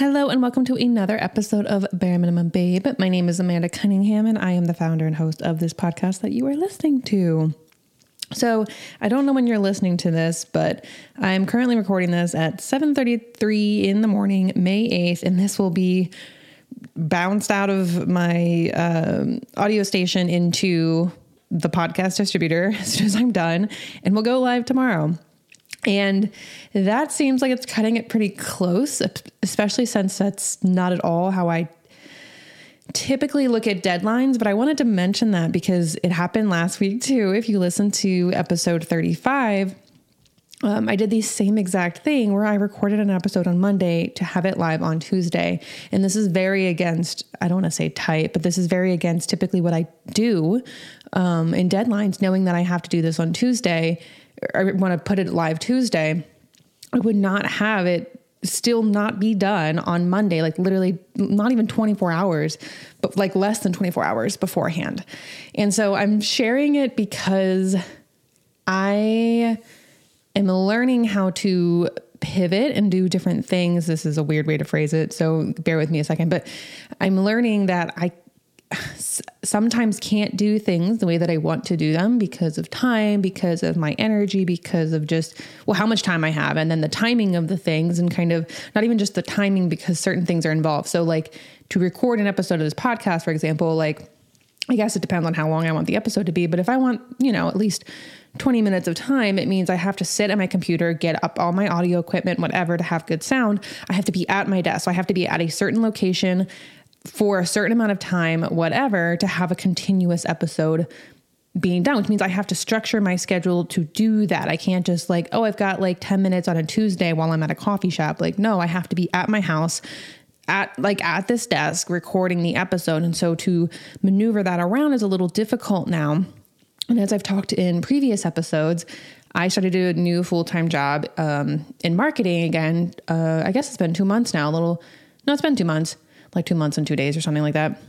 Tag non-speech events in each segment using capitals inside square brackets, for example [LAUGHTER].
Hello, and welcome to another episode of Bare Minimum Babe. My name is Amanda Cunningham, and I am the founder and host of this podcast that you are listening to. So, I don't know when you're listening to this, but I'm currently recording this at 7:33 in the morning, May 8th, and this will be bounced out of my um, audio station into the podcast distributor [LAUGHS] as soon as I'm done, and we'll go live tomorrow. And that seems like it's cutting it pretty close, especially since that's not at all how I typically look at deadlines. But I wanted to mention that because it happened last week too. If you listen to episode 35, um, I did the same exact thing where I recorded an episode on Monday to have it live on Tuesday. And this is very against, I don't want to say tight, but this is very against typically what I do um, in deadlines, knowing that I have to do this on Tuesday I want to put it live Tuesday, I would not have it still not be done on Monday, like literally not even 24 hours, but like less than 24 hours beforehand. And so I'm sharing it because I am learning how to pivot and do different things. This is a weird way to phrase it, so bear with me a second, but I'm learning that I sometimes can't do things the way that I want to do them because of time, because of my energy, because of just, well, how much time I have, and then the timing of the things, and kind of not even just the timing because certain things are involved. So, like to record an episode of this podcast, for example, like I guess it depends on how long I want the episode to be, but if I want, you know, at least 20 minutes of time, it means I have to sit at my computer, get up all my audio equipment, whatever to have good sound. I have to be at my desk. So I have to be at a certain location for a certain amount of time, whatever, to have a continuous episode being done, which means I have to structure my schedule to do that. I can't just like, oh, I've got like 10 minutes on a Tuesday while I'm at a coffee shop. Like, no, I have to be at my house at like at this desk recording the episode. And so to maneuver that around is a little difficult now. And as I've talked in previous episodes, I started a new full time job um, in marketing again. Uh, I guess it's been two months now, a little, no, it's been two months like two months and two days or something like that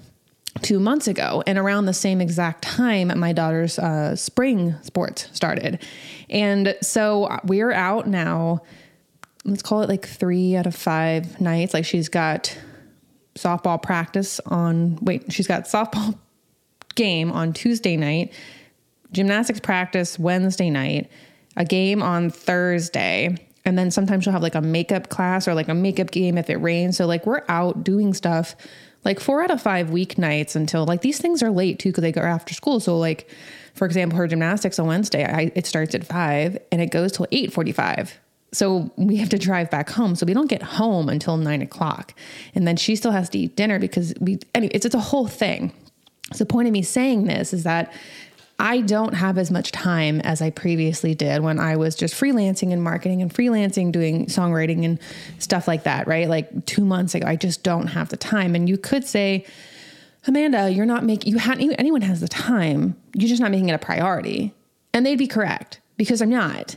two months ago. And around the same exact time, my daughter's uh, spring sports started. And so we're out now, let's call it like three out of five nights. Like she's got softball practice on, wait, she's got softball game on Tuesday night, gymnastics practice Wednesday night, a game on Thursday, and then sometimes she'll have like a makeup class or like a makeup game if it rains. So like we're out doing stuff like four out of five weeknights until like these things are late too because they go after school. So like for example, her gymnastics on Wednesday, I, it starts at five and it goes till eight forty five. So we have to drive back home. So we don't get home until nine o'clock, and then she still has to eat dinner because we. Anyway, it's it's a whole thing. So the point of me saying this is that I don't have as much time as I previously did when I was just freelancing and marketing and freelancing, doing songwriting and stuff like that, right? Like two months ago, I just don't have the time. And you could say, Amanda, you're not making, you had, anyone has the time, you're just not making it a priority. And they'd be correct because I'm not.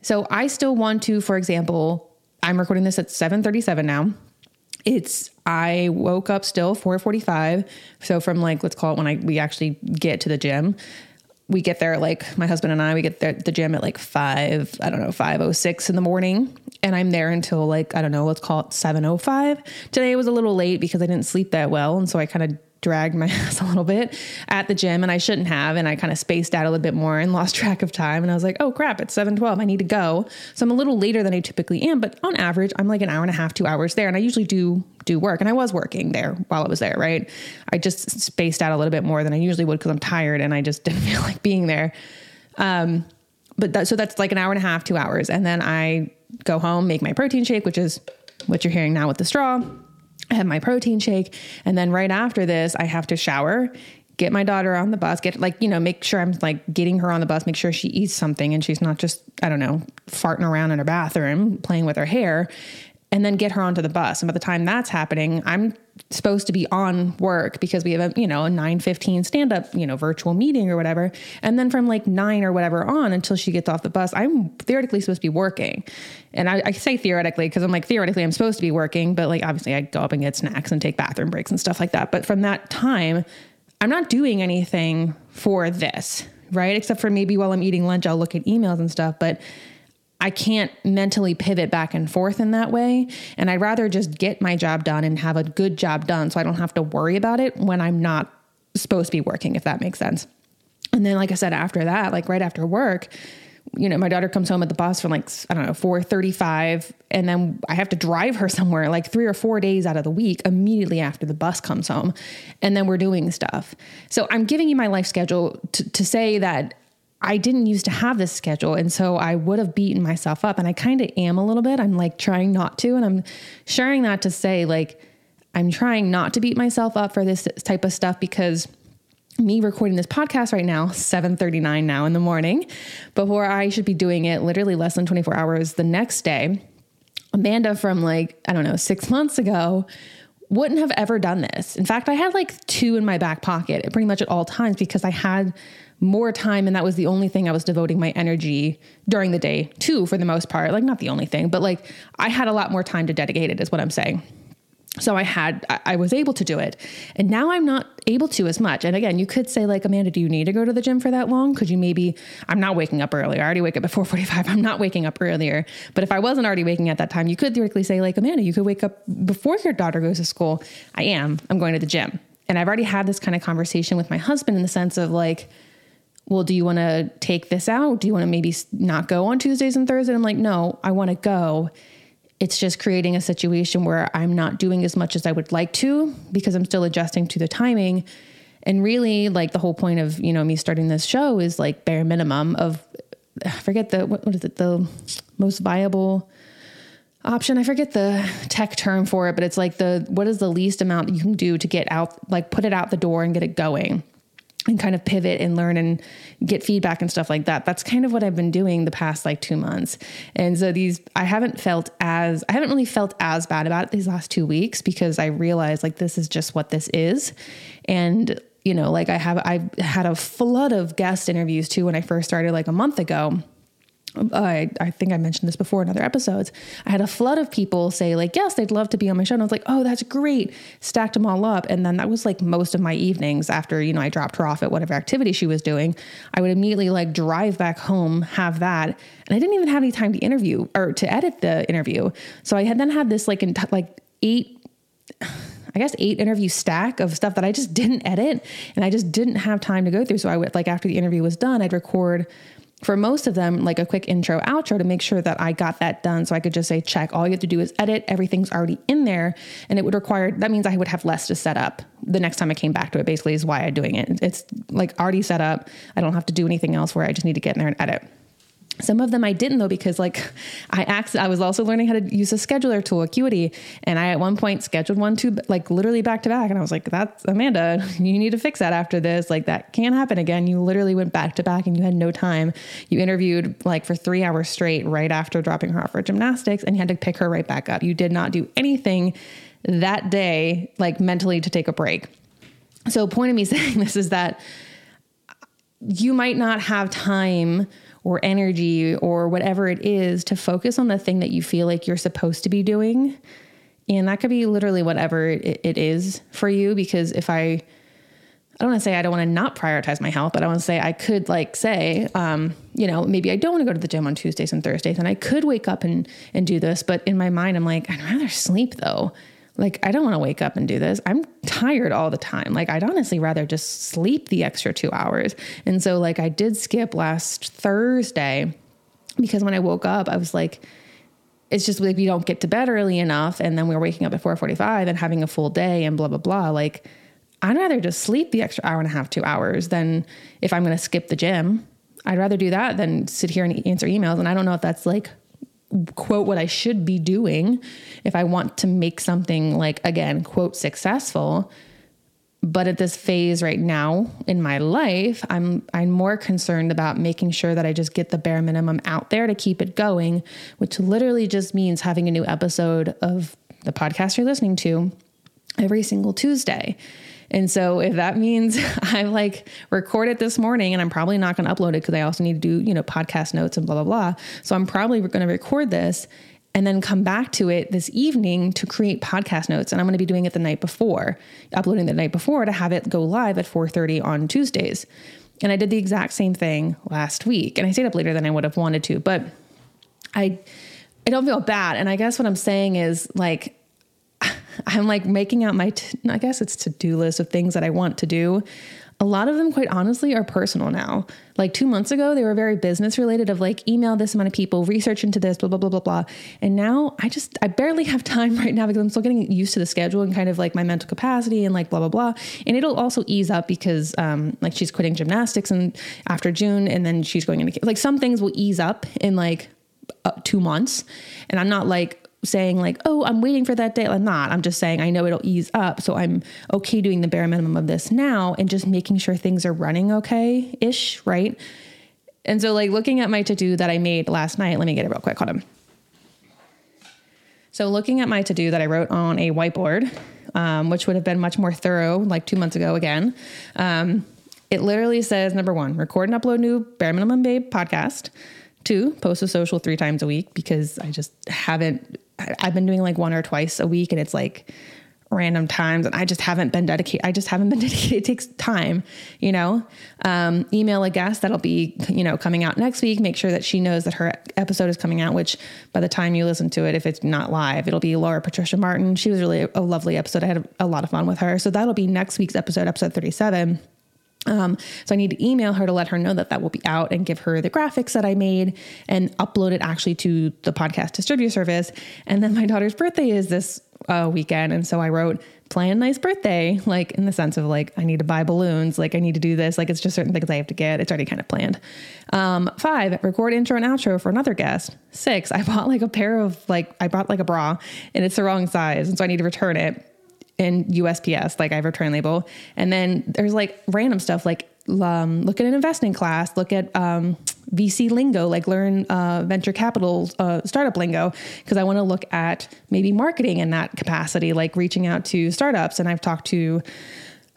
So I still want to, for example, I'm recording this at 7:37 now. It's I woke up still 4:45. So from like let's call it when I we actually get to the gym we get there like my husband and I we get there at the gym at like 5 I don't know 506 in the morning. And I'm there until like I don't know let's call it 705 today was a little late because I didn't sleep that well. And so I kind of dragged my [LAUGHS] ass a little bit at the gym and I shouldn't have and I kind of spaced out a little bit more and [LAUGHS] lost track of time and I was like oh crap it's 712 I need to go. So I'm a little later than I typically am but on average I'm like an hour and a half 2 hours there and I usually do do work and I was working there while I was there right? I just spaced out a little bit more than I usually would cuz I'm tired and I just [LAUGHS] didn't feel like being there. Um but that, so that's like an hour and a half 2 hours and then I go home make my protein shake which is what you're hearing now with the straw I have my protein shake. And then right after this, I have to shower, get my daughter on the bus, get like, you know, make sure I'm like getting her on the bus, make sure she eats something and she's not just, I don't know, farting around in her bathroom, playing with her hair and then get her onto the bus. And by the time that's happening, I'm supposed to be on work because we have a, you know, a 915 stand up, you know, virtual meeting or whatever. And then from like nine or whatever on until she gets off the bus, I'm theoretically supposed to be working. And I, I say theoretically because I'm like, theoretically, I'm supposed to be working, but like obviously I go up and get snacks and take bathroom breaks and stuff like that. But from that time, I'm not doing anything for this, right? Except for maybe while I'm eating lunch, I'll look at emails and stuff. But I can't mentally pivot back and forth in that way. And I'd rather just get my job done and have a good job done so I don't have to worry about it when I'm not supposed to be working, if that makes sense. And then, like I said, after that, like right after work, you know, my daughter comes home at the bus from like, I don't know, 435. And then I have to drive her [LAUGHS] somewhere like three or four days out of the week immediately after the bus comes home. And then we're doing stuff. So I'm giving you my life schedule to, to say that I didn't used to have this schedule. And so I would have beaten myself up. And I kind of am a little bit. I'm like trying not to. And I'm sharing that to say, like, I'm trying not to beat myself up for this type of stuff because me recording this podcast right now 7:39 now in the morning before I should be doing it literally less than 24 hours the next day Amanda from like I don't know 6 months ago wouldn't have ever done this. In fact, I had like two in my back pocket pretty much at all times because I had more time and that was the only thing I was devoting my energy during the day to for the most part. Like not the only thing, but like I had a lot more time to dedicate it is what I'm saying. So i had i was able to do it. And now i'm not able to as much. And again you could say like amanda do you need to go to the gym for that long? Could you maybe i'm not waking up earlier. I already wake up at [LAUGHS] 4.45 i'm not waking up earlier. But if i wasn't already waking at that time you could theoretically say like amanda you could wake up before your daughter goes to school. I am. I'm going to the gym. And i've already had this kind of conversation with my husband in the sense of like well do you want to take this out? Do you want to maybe not go on tuesdays and thursdays? I'm like no i want to go. It's just creating a situation where I'm not doing as much as I would like to because I'm still adjusting to the timing. And really, like the whole point of you know me starting this show is like bare minimum of I forget the what, is it? The most viable option? I forget the tech term for it but it's like the what is the least amount you can do to get out like put it out the door and get it going and kind of pivot and learn and get feedback and stuff like that. That's kind of what I've been doing the past like two months. And so these, I haven't felt as, I haven't really felt as bad about it these last two weeks because I realized like this is just what this is. And, you know, like I have, I've had a flood of guest interviews too when I first started like a month ago I, I think I mentioned this before in other episodes. I had a flood of people say, like, yes, they'd love to be on my show. And I was like, oh, that's great. Stacked them all up. And then that was like most of my evenings after, you know, I dropped her off at whatever activity she was doing. I would immediately like drive back home, have that. And I didn't even have any time to interview or to edit the interview. So I had then had this like, in, like eight, [SIGHS] I guess eight interview stack of stuff that I just didn't edit and I just didn't have time to go through. So I would like after the interview was done, I'd record for most of them, like a quick intro, outro to make sure that I got that done. So I could just say, check. All you have to do is edit. Everything's already in there. And it would require, that means I would have less to set up the next time I came back to it, basically, is why I'm doing it. It's like already set up. I don't have to do anything else where I just need to get in there and edit. Some of them I didn't though because like I asked, I was also learning how to use a scheduler tool, Acuity, and I at one point scheduled one to like literally back to back, and I was like, "That's Amanda, [LAUGHS] you need to fix that after this. Like that can't happen again. You literally went back to back, and you had no time. You interviewed like for three hours straight right after dropping her off for gymnastics, and you had to pick her right back up. You did not do anything that day, like mentally, to take a break. So, point of me [LAUGHS] saying this is that you might not have time or energy or whatever it is to focus on the thing that you feel like you're supposed to be doing. And that could be literally whatever it, is for you. Because if I, I don't want to say I don't want to not prioritize my health, but I want to say I could like say, um, you know, maybe I don't want to go to the gym on Tuesdays and Thursdays, and I could wake up and and do this. But in my mind, I'm like, I'd rather sleep though. Like, I don't want to wake up and do this. I'm tired all the time. Like, I'd honestly rather just sleep the extra two hours. And so, like, I did skip last Thursday because when I woke up, I was like, it's just like we don't get to bed early enough. And then we are waking up at 445 and having a full day and blah, blah, blah. Like, I'd rather just sleep the extra hour and a half, two hours than if I'm going to skip the gym. I'd rather do that than sit here and answer emails. And I don't know if that's like quote what I should be doing if I want to make something like again quote successful. But at this phase right now in my life I'm I'm more concerned about making sure that I just get the bare minimum out there to keep it going which literally just means having a new episode of the podcast you're listening to every single Tuesday and so if that means [LAUGHS] I like record it this morning and I'm probably not going to upload it because I also need to do, you know, podcast notes and blah, blah, blah. So I'm probably going to record this and then come back to it this evening to create podcast notes. And I'm going to be doing it the night before, uploading the night before to have it go live at 4:30 on Tuesdays. And I did the exact same thing last week. And I stayed up later than I would have wanted to, but I I don't feel bad. And I guess what I'm saying is like [LAUGHS] I'm like making out my t- I guess it's to-do list of things that I want to do a lot of them, quite honestly, are personal now. Like two months ago, they were very business related of like email this amount of people, research into this, blah, blah, blah, blah, blah. And now I just, I barely have time [LAUGHS] right now because I'm still getting used to the schedule and kind of like my mental capacity and like blah, blah, blah. And it'll also ease up because um, like she's quitting gymnastics and after June and then she's going into like some things will ease up in like uh, two months. And I'm not like, saying like, "Oh, I'm waiting for that day." I'm not. I'm just saying I know it'll ease up, so I'm okay doing the bare minimum of this now and just making sure things are running okay ish, right? And so like looking at my to-do that I made last night, let me get it real quick. Hold on. So looking at my to-do that I wrote on a whiteboard, um, which would have been much more thorough like two months ago again. Um, it literally says number one, record and upload new bare minimum babe podcast. Two, post a social three times a week because I just haven't I've been doing like one or twice a week and it's like random times and I just haven't been dedicated. I just haven't been [LAUGHS] dedicated. It takes time, you know, um, email a guest that'll be, you know, coming out next week. Make sure that she knows that her episode is coming out, which by the time you listen to it, if it's not live, it'll be Laura Patricia Martin. She was really a, lovely episode. I had a lot of fun with her. So that'll be next week's episode, episode 37. Um, so I need to email her to let her know that that will be out and give her the graphics that I made and upload it actually to the podcast distributor service. And then my daughter's birthday is this uh, weekend, and so I wrote plan nice birthday, like in the sense of like I need to buy balloons, like I need to do this, like it's just certain things I have to get. It's already kind of planned. Um, five, record intro and outro for another guest. Six, I [LAUGHS] bought like a pair of like I bought like a bra and it's the wrong size, and so I need to return it in USPS, like I have a return label. And then there's like random stuff like um, look at an investing class, look at um, VC lingo, like learn uh, venture capital uh, startup lingo, because I want to look at maybe marketing in that capacity, like reaching out to startups. And I've talked to,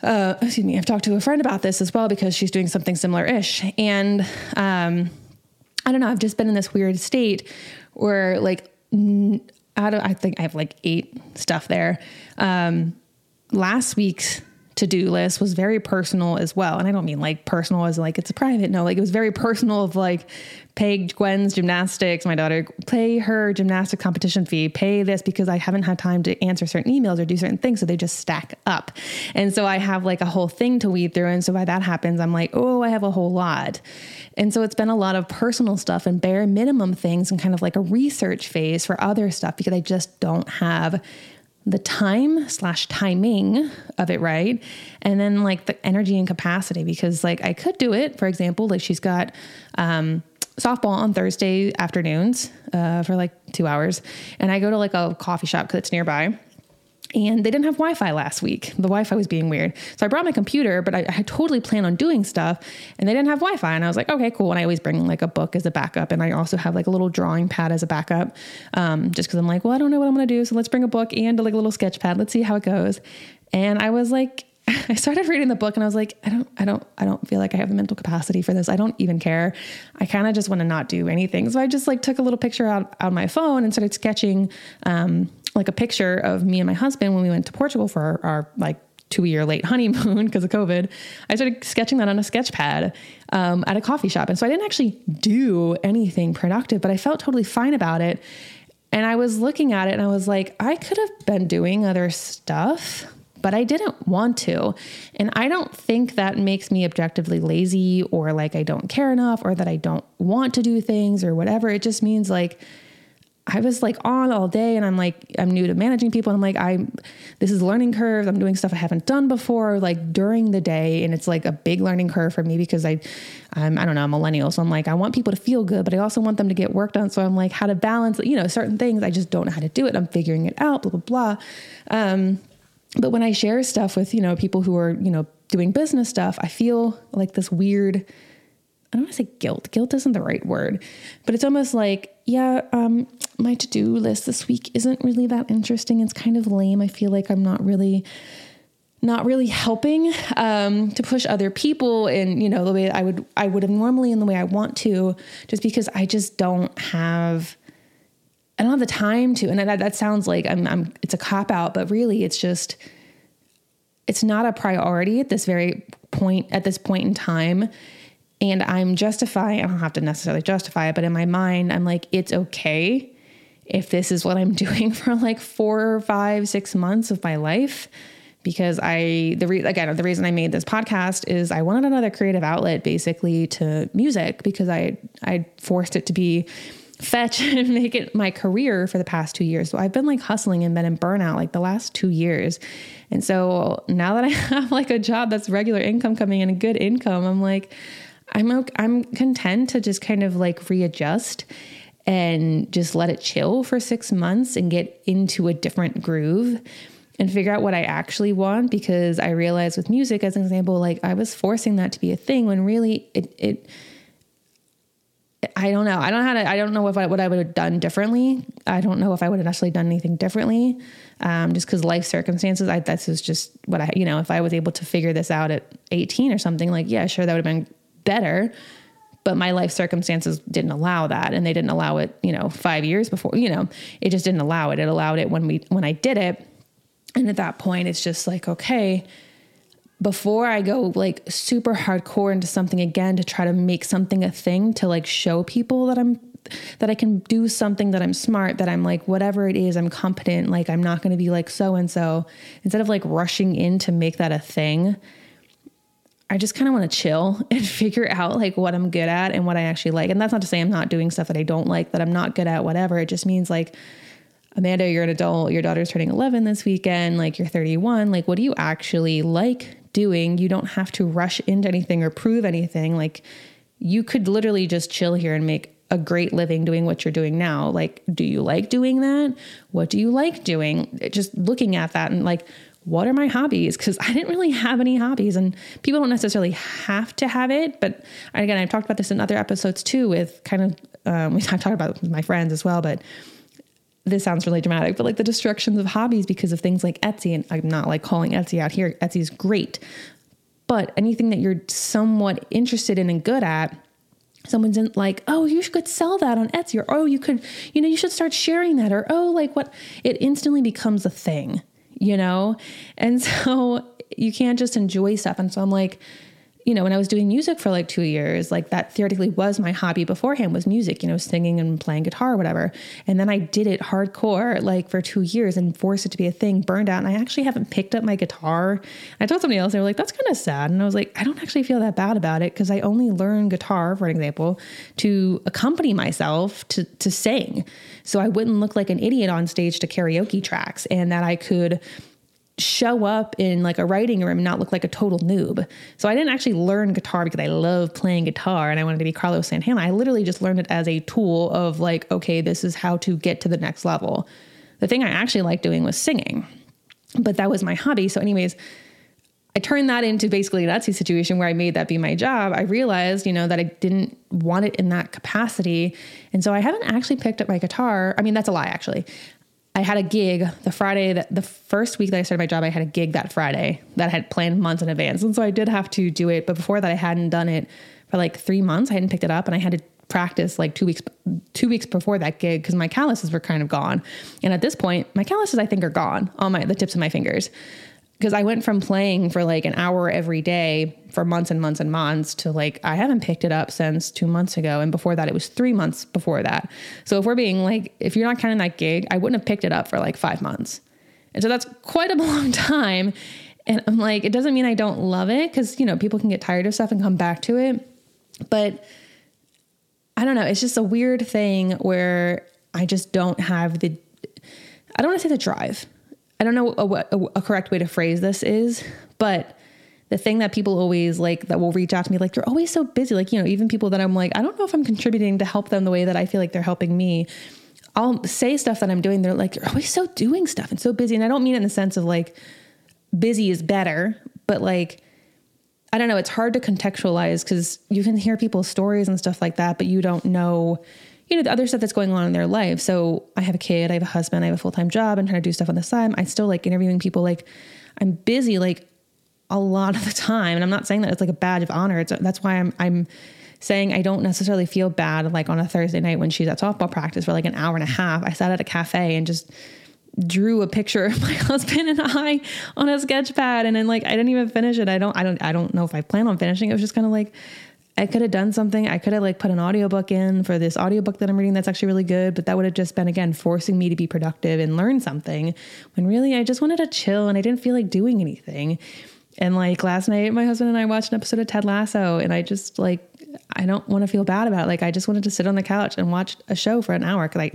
uh, excuse me, I've talked to a friend about this as well because she's doing something similar ish. And um, I don't know, I've just been in this weird state where like, out of I think I have like eight stuff there. Um, last week's to do list was very personal as well, and I don't mean like personal as like it's a private. No, like it was very personal of like pay Gwen's gymnastics, my daughter, pay her gymnastic competition fee, pay this because I haven't had time to answer certain emails or do certain things. So they just stack up. And so I have like a whole thing to weed through. And so by that happens, I'm like, oh, I have a whole lot. And so it's been a lot of personal stuff and bare minimum things and kind of like a research phase for other stuff because I just don't have the time slash timing of it right and then like the energy and capacity because like i could do it for example like she's got um softball on Thursday afternoons uh, for like two hours. And I go to like a coffee shop because it's nearby. And they didn't have Wi Fi last week. The Wi Fi was being weird. So I brought my computer, but I, I totally plan on doing stuff. And they didn't have Wi Fi. And I was like, okay, cool. And I always bring like a book as a backup. And I also have like a little drawing pad as a backup um, just because I'm like, well, I don't know what I'm going to do. So let's bring a book and like a little sketch pad. Let's see how it goes. And I was like, [LAUGHS] I started reading the book and I was like, I don't, I don't, I don't feel like I have the mental capacity for this. I don't even care. I kind of just want to not do anything. So I just like took a little picture out on my phone and started sketching, um, like a picture of me and my husband when we went to Portugal for our, our like two year late [LAUGHS] honeymoon because of COVID. I started sketching that on a sketch pad um, at a coffee shop. And so I didn't actually do anything productive, but I felt totally fine about it. And I was looking at it and I was like, I could have been doing other stuff but I didn't want to. And I don't think that makes me objectively lazy or like I don't care enough or that I don't want to do things or whatever. It just means like, I was like on all day and I'm like, I'm new to managing people. And I'm like, I, this is learning curve. I'm doing stuff I haven't done before, like during the day. And it's like a big learning curve for me because I, I'm, I don't know, I'm millennial. So I'm like, I want people to feel good, but I also want them to get work done. So I'm like, how to balance, you know, certain things. I just don't know how to do it. I'm figuring it out, blah, blah, blah. Um, but when I share stuff with, you know, people who are, you know, doing business stuff, I feel like this weird, I don't want to say guilt. Guilt isn't the right word, but it's almost like, yeah, um, my to do list this week isn't really that interesting. It's kind of lame. I feel like I'm not really not really helping um, to push other people in you know the way I would I would have normally in the way I want to just because I just don't have I don't have the time to. And that, that sounds like I'm, I'm it's a cop out, but really it's just, it's not a priority at this very point, at this point in time. And I'm justifying, I don't have to necessarily justify it, but in my mind, I'm like, it's okay if this is what I'm [LAUGHS] doing for like four or five, six months of my life. Because I, the re- again, the reason I made this podcast is I wanted another creative outlet basically to music because I, I forced it to be fetch [LAUGHS] and make it my career for the past two years. So I've been like hustling and been in burnout like the last two years. And so now that I [LAUGHS] have like a job that's regular income coming in, a good income, I'm like, I'm okay, I'm content to just kind of like readjust and just let it chill for 6 months and get into a different groove and figure out what I actually want because I realized with music as an example like I was forcing that to be a thing when really it it I don't know. I don't know how to. I don't know if I, what I would have done differently. I don't know if I would have necessarily done anything differently, um, just because life circumstances. I that's is just what I. You know, if I was able to figure this out at 18 or something, like yeah, sure, that would have been better. But my life circumstances didn't allow that, and they didn't allow it. You know, five years before. You know, it just didn't allow it. It allowed it when we when I did it, and at that point, it's just like okay before I go like super hardcore into something again to try to make something a thing to like show people that I'm that I can do something that I'm smart, that I'm like whatever it is, I'm competent, like I'm not going to be like so and so. Instead of like rushing in to make that a thing, I just kind of want to chill [LAUGHS] and figure out like what I'm good at and what I actually like. And that's not to say I'm not doing stuff that I don't like, that I'm not good at, whatever. It just means like Amanda, you're an adult, your daughter's turning 11 this weekend, like you're 31. Like, what do you actually like doing. You don't have to rush into anything or prove anything. Like you could literally just chill here and make a great living doing what you're doing now. Like, do you like doing that? What do you like doing? Just looking at that and like, what are my hobbies? Because I didn't really have any hobbies, and people don't necessarily have to have it. But again, I've talked about this in other episodes too, with kind of, um, we talked about it with my friends as well, but this sounds really dramatic, but like the destructions of hobbies because of things like Etsy. And I'm not like calling Etsy out here. Etsy is great. But anything that you're somewhat interested in and good at, someone's in like, oh, you could sell that on Etsy, or oh, you could, you know, you should start sharing that, or oh, like what? It instantly becomes a thing, you know? And [LAUGHS] so you can't just enjoy stuff. And so I'm like, you know, when I was doing music for like two years, like that theoretically was my hobby beforehand was music, you know, singing and playing guitar or whatever. And then I did it hardcore like for two years and forced it to be a thing, burned out. And I actually haven't picked up my guitar. I told somebody else, they were like, that's kind of sad. And I was like, I don't actually feel that bad about it because I only learned guitar, for example, to accompany myself to, to sing. So I wouldn't look like an idiot on stage to karaoke tracks and that I could show up in like a writing room and not look like a total noob. So I didn't actually learn guitar because I love playing guitar and I wanted to be Carlos Santana. I literally just learned it as a tool of like, okay, this is how to get to the next level. The thing I actually liked doing was singing, but that was my hobby. So, anyways, I turned that into basically an Etsy situation where I made that be my job. I realized, you know, that I didn't want it in that capacity. And so I haven't actually picked up my guitar. I mean, that's a lie, actually. I had a gig the Friday that the first week that I started my job, I had a gig that Friday that I had planned months in advance. And so I did have to do it. But before that, I hadn't done it for like three months. I hadn't picked it up and I had to practice like two weeks two weeks before that gig because my calluses were kind of gone. And at this point, my calluses I think are gone on my the tips of my fingers because I went from playing for like an hour every day for months and months and months to like I haven't picked it up since two months ago, and before that it was three months before that. So if we're being like, if you're not counting that gig, I wouldn't have picked it up for like five months, and so that's quite a [LAUGHS] long time. And I'm like, it doesn't mean I don't love it because you know people can get tired of stuff and come back to it, but I don't know. It's just a weird thing where I just don't have the. I don't want to say the drive I don't know what a, a, correct way to phrase this is, but the thing that people always like that will reach out to me like you're always so busy. Like you know even people that I'm like I don't know if I'm contributing to help them the way that I feel like they're helping me. I'll say stuff that I'm doing they're like you're always so doing stuff and so busy. And I don't mean it in the sense of like busy is better but like I don't know it's hard to contextualize cuz you can hear people's stories and stuff like that but you don't know you know, the other stuff that's going on in their life. So I have a kid, I have a husband, I have a full time job, and trying to do stuff on the side. I still like interviewing people. Like I'm busy like a lot of the time, and I'm not saying that it's like a badge of honor. It's that's why I'm I'm saying I don't necessarily feel bad like on a Thursday night when she's at softball practice for like an hour and a half. I sat at a cafe and just drew a picture of [LAUGHS] my husband and I on a sketch pad and then like I didn't even finish it. I don't I don't I don't know if I plan on finishing. It was just kind of like I could have done something. I could have like put an audiobook in for this audiobook that I'm reading that's actually really good, but that would have just been again forcing me to be productive and learn something when really I just wanted to chill and I didn't feel like doing anything. And like last night my husband and I watched an episode of Ted Lasso and I just like I don't want to feel bad about it. Like I just wanted to sit on the couch and watch a show for an hour cuz I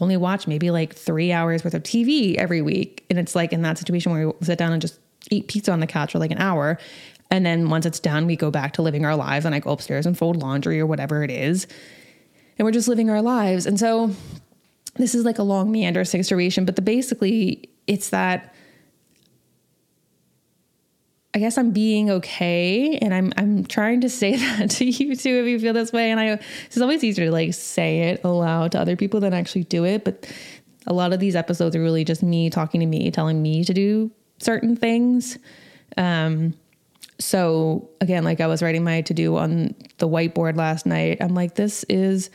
only watch maybe like 3 hours worth of TV every week and it's like in that situation where we sit down and just eat pizza on the couch for like an hour and then once it's done, we go back to living our lives and I go upstairs and fold laundry or whatever it is. And we're just living our lives. And so this is like a long meander situation, but the basically it's that I guess I'm being okay and I'm I'm trying to say [LAUGHS] that to you too if you feel this way and I it's always easier to like say it aloud to other people than actually do it but a lot of these episodes are really just me talking to me telling me to do certain things um so again, like I was writing my to do on the whiteboard last night, I'm like, this is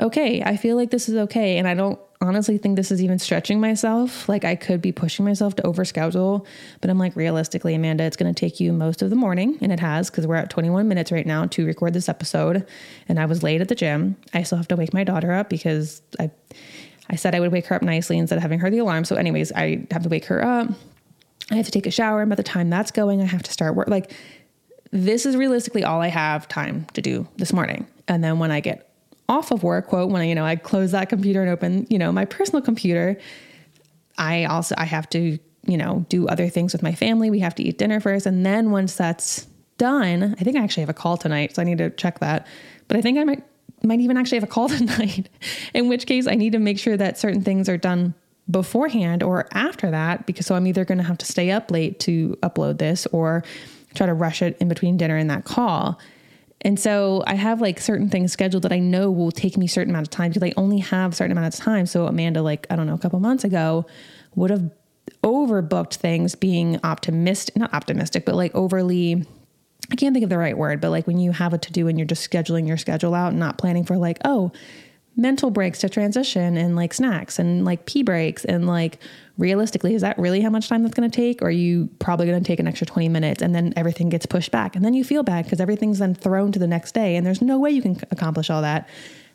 okay. I feel like this is okay. And I don't honestly think this is even stretching myself. Like I could be pushing myself to overschedule, but I'm like, realistically, Amanda, it's going to take you most of the morning. And it has, because we're at 21 minutes right now to record this episode. And I was late at the gym. I still have to wake my daughter up because I, I said I would wake her up nicely instead of having her the alarm. So, anyways, I have to wake her up. I have to take a shower. And by the time that's going, I have to start work. Like, this is realistically all I have time to do this morning. And then when I get off of work, quote, when I, you know, I close that computer and open, you know, my personal computer, I also, I have to, you know, do other things with my family. We have to eat dinner first. And then once that's done, I think I actually have a call tonight. So I need to check that. But I think I might, might even actually have a call [LAUGHS] tonight, in which case I need to make sure that certain things are done beforehand or after that because so I'm either going to have to stay up late to upload this or try to rush it in between dinner and that call. And so I have like certain things scheduled that I know will take me a certain amount of time because I only have a certain amount of time. So Amanda, like, I don't know, a couple months ago would have overbooked things being optimistic, not optimistic, but like overly I can't think of the right word, but like when you have a to do and you're just scheduling your schedule out and not planning for like, oh, mental breaks to transition and like snacks and like pee breaks and like realistically is that really how much time that's going to take? Or are you probably going to take an extra 20 minutes and then everything gets pushed back and then you feel bad because everything's then thrown to the next day and there's no way you can accomplish all that?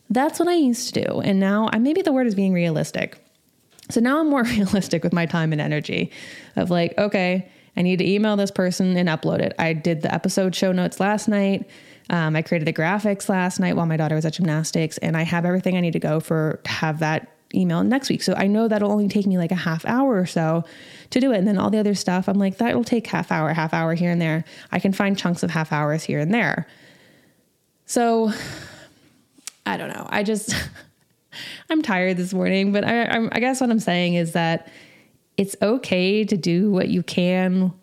That's what i used to do. And now i maybe the word is being realistic. So now i'm more [LAUGHS] realistic with my time and energy of like okay i need to email this person and upload it. I did the episode show notes last night um, I created the graphics last night while my daughter was at gymnastics, and I have everything I need to go for to have that email next week. So I know that'll only take me like a half hour or so to do it. And then all the other stuff, I'm like, that'll take half hour, half hour here and there. I can find chunks of half hours here and there. So I don't know. I just, [LAUGHS] I'm tired this morning, but I, I, I guess what I'm saying is that it's okay to do what you can,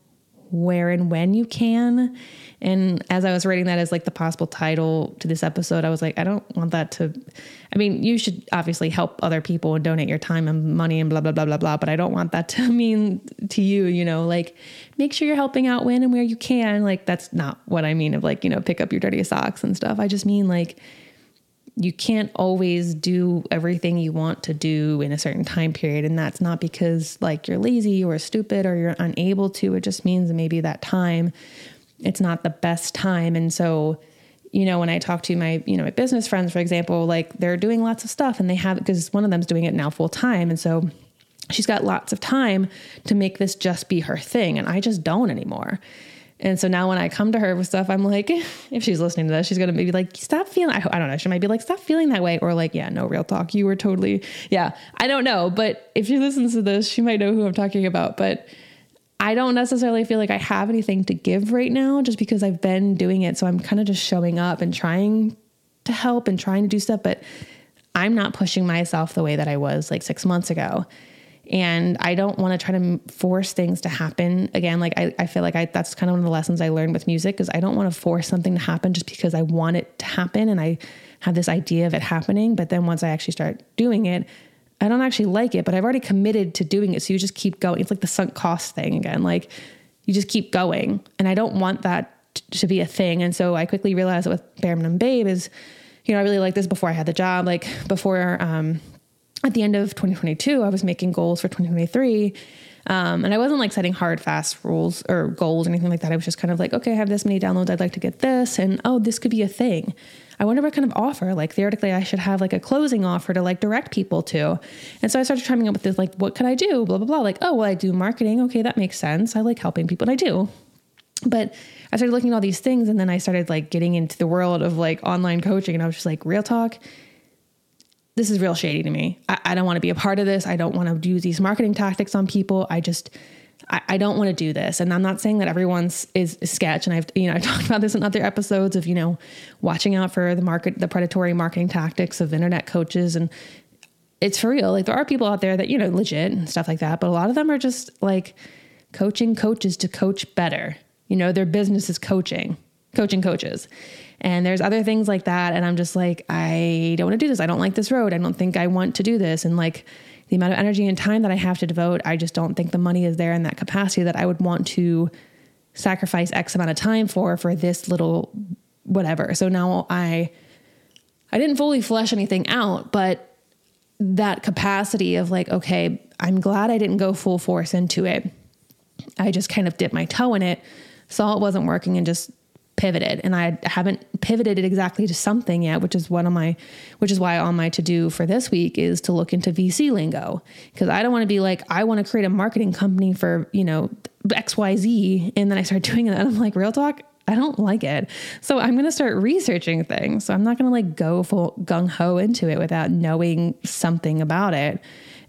where and when you can. And as I was writing that as like the possible title to this episode, I was like, I don't want that to. I mean, you should obviously help other people and donate your time and money and blah, blah, blah, blah, blah. But I don't want that [LAUGHS] to mean to you, you know, like make sure you're helping out when and where you can. Like, that's not what I mean of like, you know, pick up your dirty socks and stuff. I just mean like, you can't always do everything you want to do in a certain time period. And that's not because like you're lazy or stupid or you're unable to. It just means maybe that time it's not the best time. And so, you know, when I talk to my, you know, my business friends, for example, like they're doing lots of stuff and they have, because one of them's doing it now full time. And so she's got lots of time to make this just be her thing. And I just don't anymore. And so now when I come to her with stuff, I'm like, [LAUGHS] if she's listening to this, she's going to maybe like, stop feeling, I, I, don't know. She might be like, stop feeling that way. Or like, yeah, no real talk. You were totally, yeah, I don't know. But if she listens to this, she might know who I'm talking about. But I don't necessarily feel like I have anything to give right now just because I've been doing it. So I'm kind of just showing up and trying to help and trying to do stuff, but I'm not pushing myself the way that I was like six months ago. And I don't want to try to force things to happen again. Like I, I feel like I, that's kind of one of the lessons I learned with music is I don't want to force something to happen just because I want it to happen. And I have this idea of it happening. But then once I actually start doing it, I don't actually like it, but I've already committed to doing it. So you just keep going. It's like the sunk cost thing again. Like you just keep going. And I don't want that to be a thing. And so I quickly realized that with Bare Minimum Babe is, you know, I really like this before I had the job. Like before, um, at the end of 2022, I was making goals for 2023. Um, and I wasn't like setting hard, fast rules or goals or anything like that. I was just kind of like, okay, I have this many downloads. I'd like to get this. And oh, this could be a thing. I wonder what kind of offer, like theoretically, I should have like a closing offer to like direct people to. And so I started coming up with this, like, what could I do? Blah, blah, blah. Like, oh, well, I do marketing. Okay, that makes sense. I like helping people and I do. But I started looking at all these things and then I started like getting into the world of like online coaching and I was just like, real talk, this is real shady to me. I, I don't want to be a part of this. I don't want to use these marketing tactics on people. I just, I, I don't want to do this. And I'm not saying that everyone's is, sketch. And I've, you know, [LAUGHS] I've talked about this in other episodes of, you know, watching out for the market, the predatory marketing tactics of internet coaches. And it's for real. Like there are people out there that, you know, legit and stuff like that. But a lot of them are just like coaching coaches to coach better. You know, their business is coaching, coaching coaches. And there's other things like that. And I'm just like, I don't want to do this. I don't like this road. I don't think I want to do this. And like the amount of energy and time that I have to devote, I just don't think the money is there in that capacity that I would want to sacrifice X amount of time for for this little whatever. So now I I didn't fully flesh anything out, but that capacity of like, okay, I'm glad I didn't go full force into it. I just kind of dipped my toe in it, saw it wasn't working, and just pivoted and I haven't pivoted it exactly to something yet, which is one of my, which is why on my to do for this week is to look into VC lingo. Cause I don't want to be like, I want to create a marketing company for, you know, XYZ. And then I start [LAUGHS] doing that. I'm like, real talk, I don't like it. So I'm going to start researching things. So I'm not going to like go full gung ho into it without knowing something about it.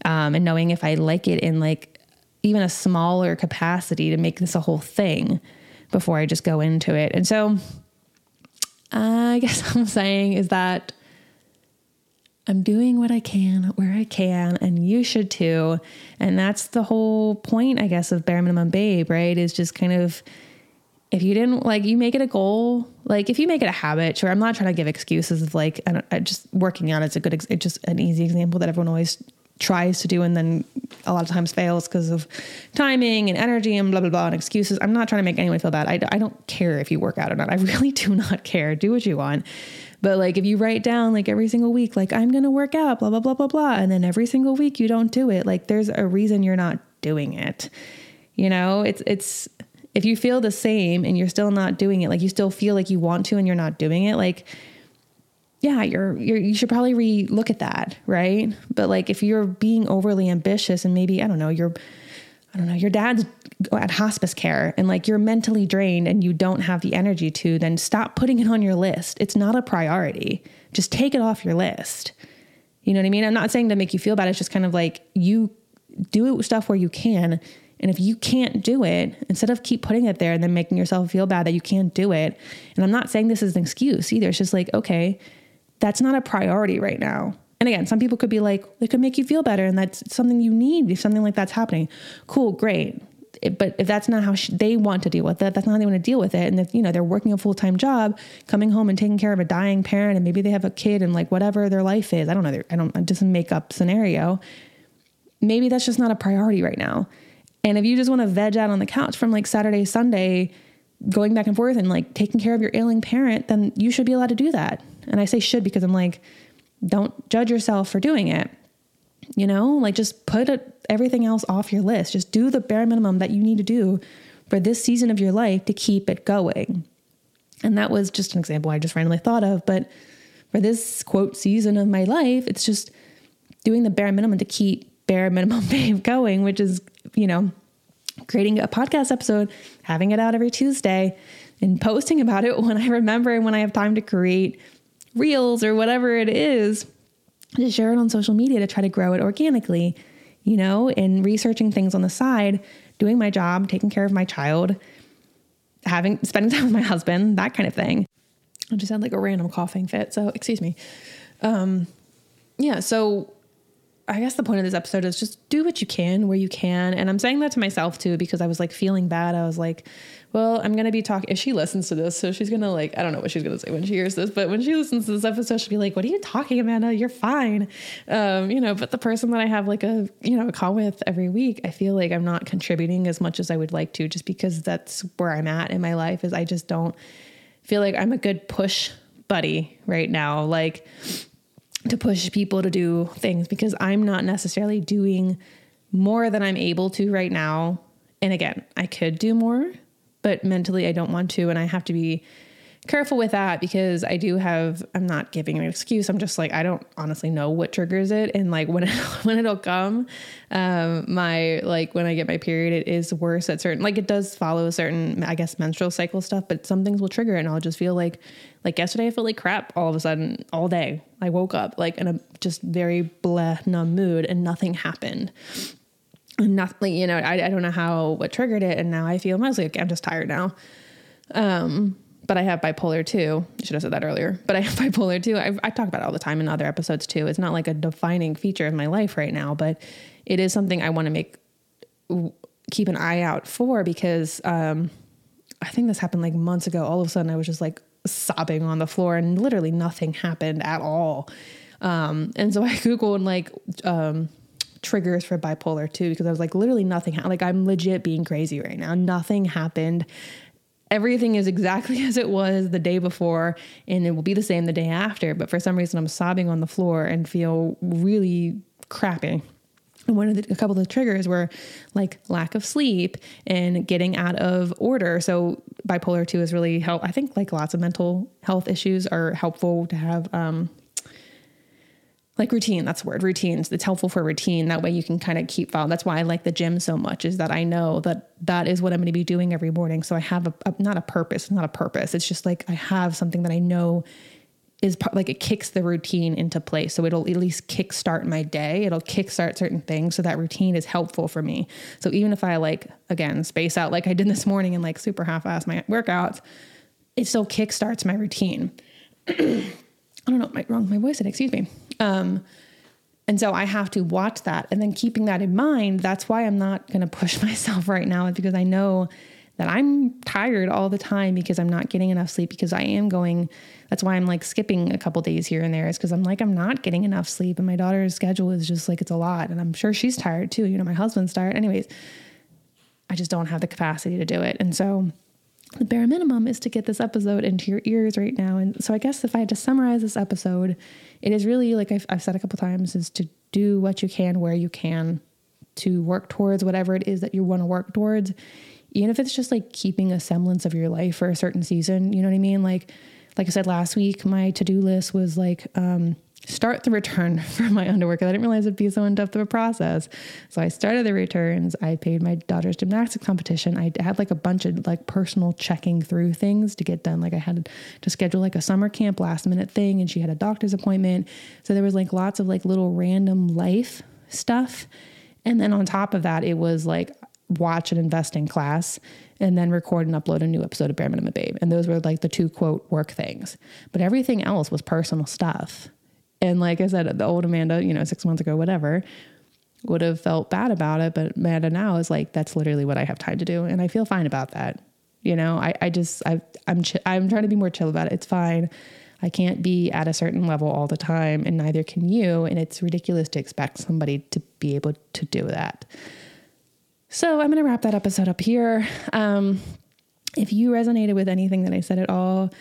Um, and knowing if I like it in like even a smaller capacity to make this a whole thing before I just go into it. And so uh, I guess [LAUGHS] I'm saying is that I'm doing what I can where I can, and you should too. And that's the whole point, I guess, of bare minimum babe, right? Is just kind of if you didn't like you make it a goal like if you make it a habit sure i'm not trying to give excuses of like I, I just working out is a good it's just an easy example that everyone always tries to do and then a lot of times fails because of timing and energy and blah blah blah and excuses. I'm not trying to make anyone feel bad. I, I don't care if you work out or not. I really [LAUGHS] do not care. Do what you want. But like if you write down like every single week like i'm gonna work out blah blah blah blah blah and then every single week you don't do it like there's a reason you're not doing it. You know? It's it's if you feel the same and you're still not doing it like you still feel like you want to and you're not doing it like yeah, you're, you're you should probably re look at that, right? But like if you're being overly ambitious and maybe I don't know, you're I don't know, your dad's at hospice care and like you're mentally drained and you don't have the energy to, then stop putting it on your list. It's not a priority. Just take it off your list. You know what I mean? I'm not saying to make you feel bad. It's just kind of like you do stuff where you can. And if you can't do it, instead of keep putting it there and then making yourself feel bad that you can't do it, and I'm not saying this is an excuse either. It's just like, okay, that's not a priority right now. And again, some people could be like, it could make you feel better and that's something you need if something like that's happening. Cool, great. but if that's not how they want to deal with it, that's not how they want to deal with it. And if, you know, they're working a full time job, coming home and taking care of a dying parent, and maybe they have a kid and like whatever their life is, I don't know, I don't, just make up scenario. Maybe that's just not a priority right now. And if you just want to veg out on the couch from like Saturday, Sunday, going back and forth and like taking care of your ailing parent, then you should be allowed to do that. And I say should because I'm like, don't judge yourself for doing it. You know, like just put it, everything else off your list. Just do the bare minimum that you need to do for this season of your life to keep it going. And that was just an example I just randomly thought of. But for this quote season of my life, it's just doing the bare minimum to keep bare minimum [LAUGHS] babe going, which is, you know, creating a podcast episode, having it out every Tuesday, and posting about it [LAUGHS] when I remember and when I have time to create reels or whatever it is, to share it on social media to try to grow it organically, you know, and researching things on the side, doing my job, taking care of my child, having spending [LAUGHS] time with my husband, that kind of thing. I just had like a random coughing fit, so excuse me. Um, yeah, so I guess the point of this episode is just do what you can where you can. And I'm saying that to myself too, because I was like feeling bad. I was like, well, I'm going to be talking, if she listens to this, so she's going to like, I don't know what she's going to say when she hears this, but when she listens to this episode, she'll be like, what are you talking, Amanda? You're fine. Um, you know, but the person that I have like a, you know, a call with every week, I feel like I'm not contributing as much as I would like to, just because that's where I'm at in my life is I just don't feel like I'm a good push buddy right now. Like, to push people to do things because I'm not necessarily doing more than I'm able to right now. And again, I could do more, but mentally I don't want to. And I have to be careful with that because I do have I'm not giving an excuse. I'm just like I don't honestly know what triggers it and like [LAUGHS] when it, when it'll come um my like when I get my period it is worse at certain like it does follow a certain I guess menstrual cycle stuff but some things will trigger it and I'll just feel like like yesterday I felt like crap all of a sudden all day. I woke up like in a just very blah numb mood and nothing happened nothing you know I, I don't know how what triggered it and now i feel mostly like i'm just tired now um but I have bipolar two. I should have said that earlier. But I have [LAUGHS] bipolar two. I, I talk about it all the time in other episodes too. It's not like a defining feature of my life right now, but it is something I want to make keep an eye out for because um, I think this happened like months ago. All of a sudden, I was just like sobbing on the floor, and literally nothing happened at all. Um, and so I [LAUGHS] googled like um, triggers for bipolar two because I was like, literally nothing. Ha- like I'm legit being crazy right now. Nothing happened everything is exactly [LAUGHS] as it was the day before and it will be the same the day after but for some reason i'm sobbing on the floor and feel really crappy and one of the, a couple of the triggers were like lack of sleep and getting out of order. So bipolar two is really help. I think like lots of mental health issues are helpful to have um, like routine that's the word routines it's helpful for routine. That way you can kind of keep following. That's why i like the gym so much is that i know that that is what i'm going to be doing every morning. So i have a, a, not a purpose not a purpose. It's just like i have something that i know is part, like it kicks the routine into place. So it'll at least kickstart my day. It'll kickstart certain things. So that routine is helpful for me. So even if i like again space out like i did this morning and like super half-ass my workouts it still kickstarts my routine. [CLEARS THROAT] I don't know, my, wrong, my voice said, excuse me. Um, and so I have to watch that. And then keeping that in mind, that's why I'm not going to push [LAUGHS] myself right now because I know that I'm tired all the time because I'm not getting enough sleep because I am going. That's why I'm like skipping a couple days here and there is because I'm like, I'm not getting enough sleep. And my daughter's schedule is just like, it's a lot. And I'm sure she's tired too. You know, my husband's tired. Anyways, I just don't have the capacity to do it. And so the bare minimum is to get this episode into your ears right now. And so I guess if I had to summarize this episode, it is really like I've, I've said a couple times is to do what you can where you can to work towards whatever it is that you want to work towards even if it's just like keeping a semblance of your life for a certain season you know what i mean like like i said last week my to-do list was like um, start the return [LAUGHS] for my underwear because I didn't realize it'd be so in depth of a process. So I started the returns. I paid my daughter's gymnastics competition. I had like a bunch of like personal checking through things to get done. Like I had to schedule like a summer camp last minute thing, and she had a doctor's appointment. So there was like lots of like little random life stuff. And then on top of that, it was like watch an investing class and then record and upload a new episode of Bare Minimum Babe. And those were like the two quote work things. But everything else was personal stuff. And like I said, the old Amanda, you know, six months ago, whatever, would have felt bad about it. But Amanda now is like, that's literally what I have time to do. And I feel fine about that. You know, I, I just, I, I'm, I'm trying to be more chill about it. It's fine. I can't be at a certain level all the time, and neither can you. And it's ridiculous to expect somebody to be able to do that. So I'm going to wrap that episode up here. Um, if you resonated with anything that I said at all,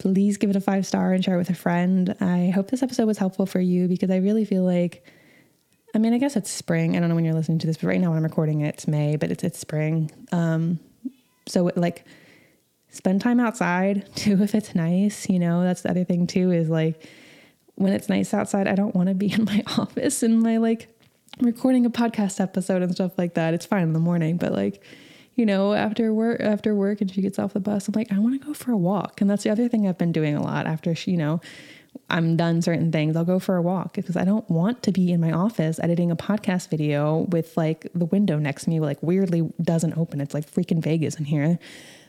please give it a five star and share it with a friend. I hope this episode was helpful for you because I really feel like, I mean, I guess it's spring. I don't know when you're listening to this, but right now when I'm recording it, it's May, but it's it's spring. Um, so like, spend time outside [LAUGHS] too if it's nice. You know, that's the other thing too is like when it's nice outside, I don't want to be [LAUGHS] in my office and my like recording a podcast episode and stuff like that. It's fine in the morning, but like you know, after work after work and she gets off the bus, I'm like, I want to go for a walk. And that's the other thing I've been doing a lot after she, you know, I'm done certain things, I'll go for a walk because I don't want to be in my office editing a podcast video with like the window next to me like weirdly doesn't open. It's like freaking Vegas in here.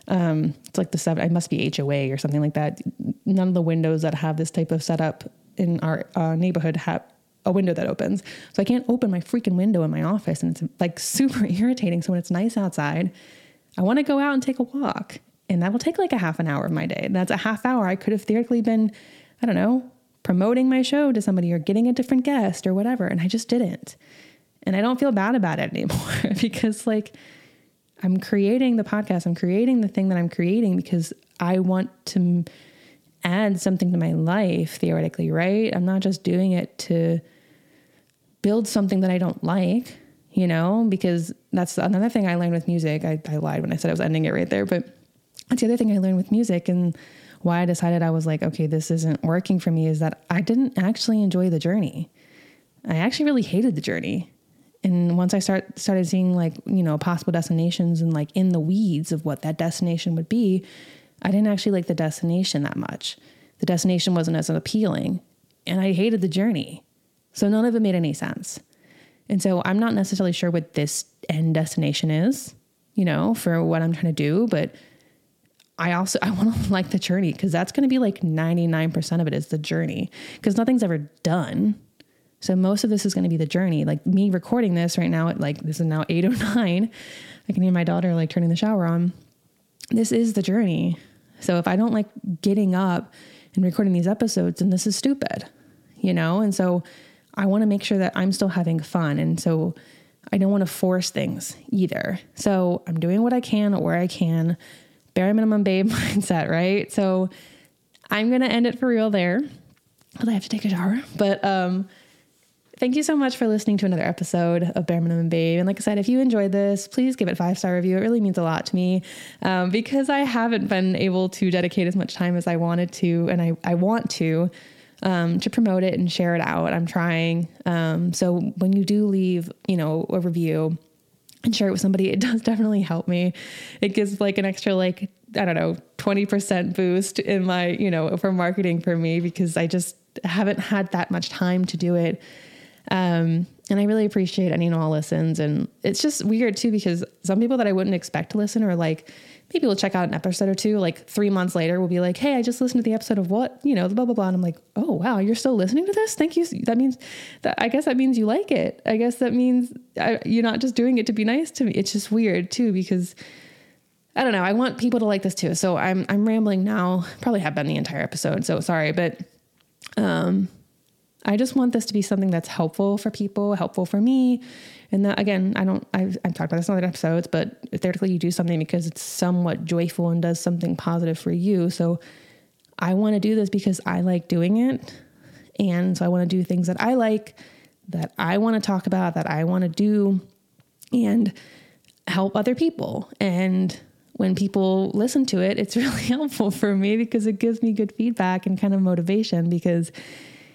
Um, it's like the seven, I must be HOA or something like that. None of the windows that have this type of setup in our uh, neighborhood have a window that opens. So I can't open my freaking window in my office and it's like super [LAUGHS] irritating. So when it's nice outside, I want to go out and take a walk. And that will take like a half an hour of my day. That's a half hour I could have theoretically been, I don't know, promoting my show to somebody or getting a different guest or whatever. And I just didn't. And I don't feel bad about it anymore [LAUGHS] because like I'm creating the podcast, I'm creating the thing that I'm creating because I want to add something to my life theoretically, right? I'm not just doing it to build something that I don't like. you know, because that's another thing I learned with music. I, I lied when I said I was ending it right there, but that's the other thing I learned with music and why I decided I was like, okay, this isn't working for me is that I didn't actually enjoy the journey. I actually really hated the journey. And once I start started seeing like, you know, possible destinations and like in the weeds of what that destination would be, I didn't actually like the destination that much. The destination wasn't as appealing, and I hated the journey. So none of it made any sense. And so I'm not necessarily sure what this end destination is, you know, for what I'm trying to do, but I also I [LAUGHS] want to like the journey because that's going to be like 99% of it is the journey because nothing's ever done. So most of this is going to be the journey. Like me recording this right now at like this is now 809. I can hear my daughter like turning the shower on. This is the journey. So if I don't like getting up and recording these episodes, then this is stupid. You know? And so I want to make sure that I'm still having fun. And so I don't want to force things either. So I'm doing what I can where I can. Bare minimum babe [LAUGHS] mindset, right? So I'm going to end it for real there because I have to take a shower. But um Thank you so much for listening to another episode of Bare Minimum Babe. And like I said, if you enjoyed this, please give it five star review. It really means a lot to me um, because I haven't been able to dedicate as much time as I wanted to, and I, I want to. Um, to promote it and share it out. I'm trying. Um, so when you do leave, you know, a review and share it with somebody, it does [LAUGHS] definitely help me. It gives like an extra like I don't know, 20% boost in my, you know, for marketing for me because I just haven't had that much time to do it um, and I really appreciate any and all listens. And it's just weird too, because some people that I wouldn't expect to listen are like, maybe we'll check out an episode or two, like three months later, we'll be like, Hey, I just listened to the episode of what, you know, the blah, blah, blah. And I'm like, Oh, wow, you're still listening to this. Thank you. That means that I guess that means you like it. I guess that means I, you're not just doing it to be nice to me. It's just weird too, because I don't know. I want people to like this too. So I'm, I'm rambling now, probably have been the entire episode. So sorry, but, um, I just want this to be something that's helpful for people, helpful for me. And that, again, I don't, I've, I've talked about this in other episodes, but theoretically, you do something because it's somewhat joyful and does something positive for you. So I want to do this because I like doing it. And so I want to do things that I like, that I want to talk about, that I want to do, and help other people. And when people listen to it, it's [LAUGHS] really helpful for me because it gives me good feedback and kind of motivation because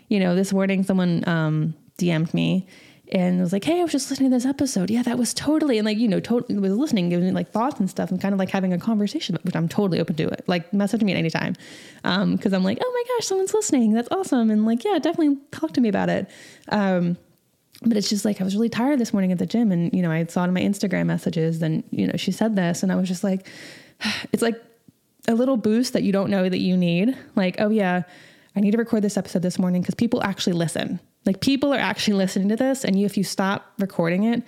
you know, this morning someone um, DM'd me and was like, "Hey, I was just listening to this episode. Yeah, that was totally and like you know, totally was listening, giving me like thoughts and stuff, and kind of like having a conversation, which I'm totally open to it. Like message me at any time, because um, I'm like, oh my gosh, someone's listening. That's awesome, and like yeah, definitely talk to me about it. Um, but it's just like I was really tired this morning at the gym, and you know, I saw in my Instagram messages, and you know, she said this, and I was just like, [SIGHS] it's like a little boost that you don't know that you need. Like, oh yeah I need to record this episode this morning because people actually listen. Like people are actually listening to this, and you, if you stop recording it,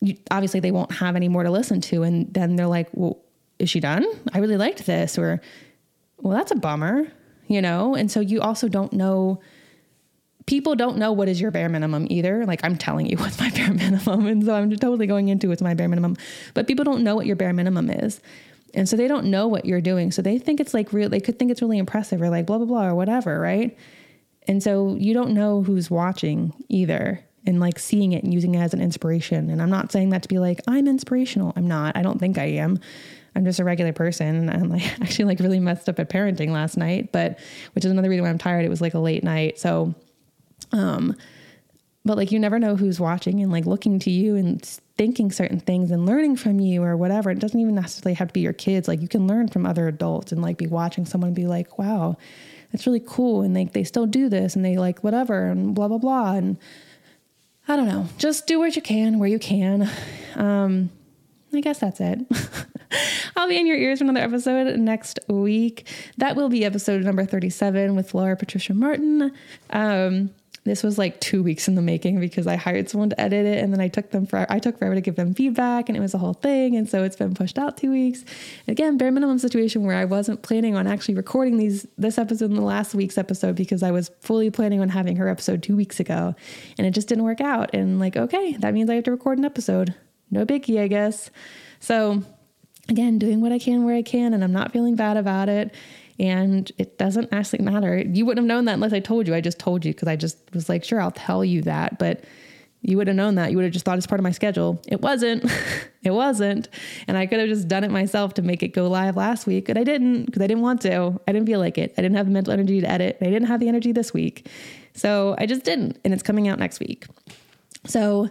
you, obviously they won't have any more to listen to, and then they're like, "Well, is she done? I really liked this," or, "Well, that's a bummer," you know. And so you also don't know. People don't know what is your bare minimum either. Like I'm telling you [LAUGHS] what's my bare minimum, and so I'm totally going into what's my bare minimum. But people don't know what your bare minimum is. And so they don't know what you're doing. So they think it's like real, they could think it's really impressive or like blah, blah, blah, or whatever, right? And so you don't know who's watching either and like seeing it and using it as an inspiration. And I'm not saying that to be like, I'm inspirational. I'm not. I don't think I am. I'm just a regular person. I'm like [LAUGHS] actually like really messed up at parenting last night, but which is another reason why I'm tired. It was like a late night. So, um, but like you never know who's watching and like looking to you and thinking certain things and learning from you or whatever. It doesn't even necessarily have to be your kids. Like you can learn from other adults and like be watching someone be like, wow, that's really cool. And they, they still do this and they like whatever and blah, blah, blah. And I don't know, just do what you can where you can. Um, I guess that's it. [LAUGHS] I'll be in your ears for another episode next week. That will be episode number 37 with Laura Patricia Martin. Um, this was like two weeks in the making because I hired someone to edit it and then I took them for I took forever to give them feedback and it was a whole thing. And so it's been pushed out two weeks. And again, bare minimum situation where I wasn't planning on actually recording these this episode in the last week's episode because I was fully planning on having her episode two weeks ago. And it just didn't work out. And like, okay, that means I have to record an episode. No biggie, I guess. So again, doing what I can where I can, and I'm not feeling bad about it. And it doesn't actually matter. You wouldn't have known that unless I told you. I just told you because I just was like, sure, I'll tell you that. But you would have known that. You would have just thought it's part of my schedule. It wasn't. [LAUGHS] it wasn't. And I could have just done it myself to make it go live last week, but I didn't because I didn't want to. I didn't feel like it. I didn't have the mental energy to edit. I didn't have the energy this week. So I just didn't. And it's coming out next week. So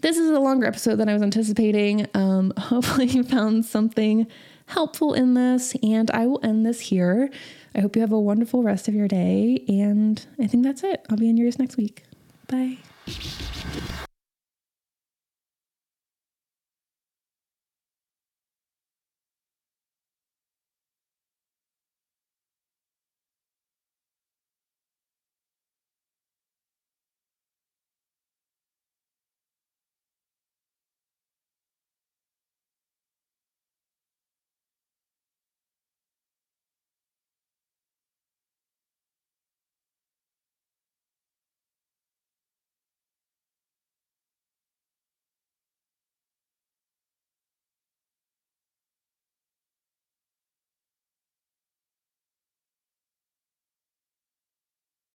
this is a longer episode than I was anticipating. Um, [LAUGHS] hopefully, you found something helpful in this, and I will end this here. I hope you have a wonderful rest of your day, and I think that's it. I'll be in yours next week. Bye.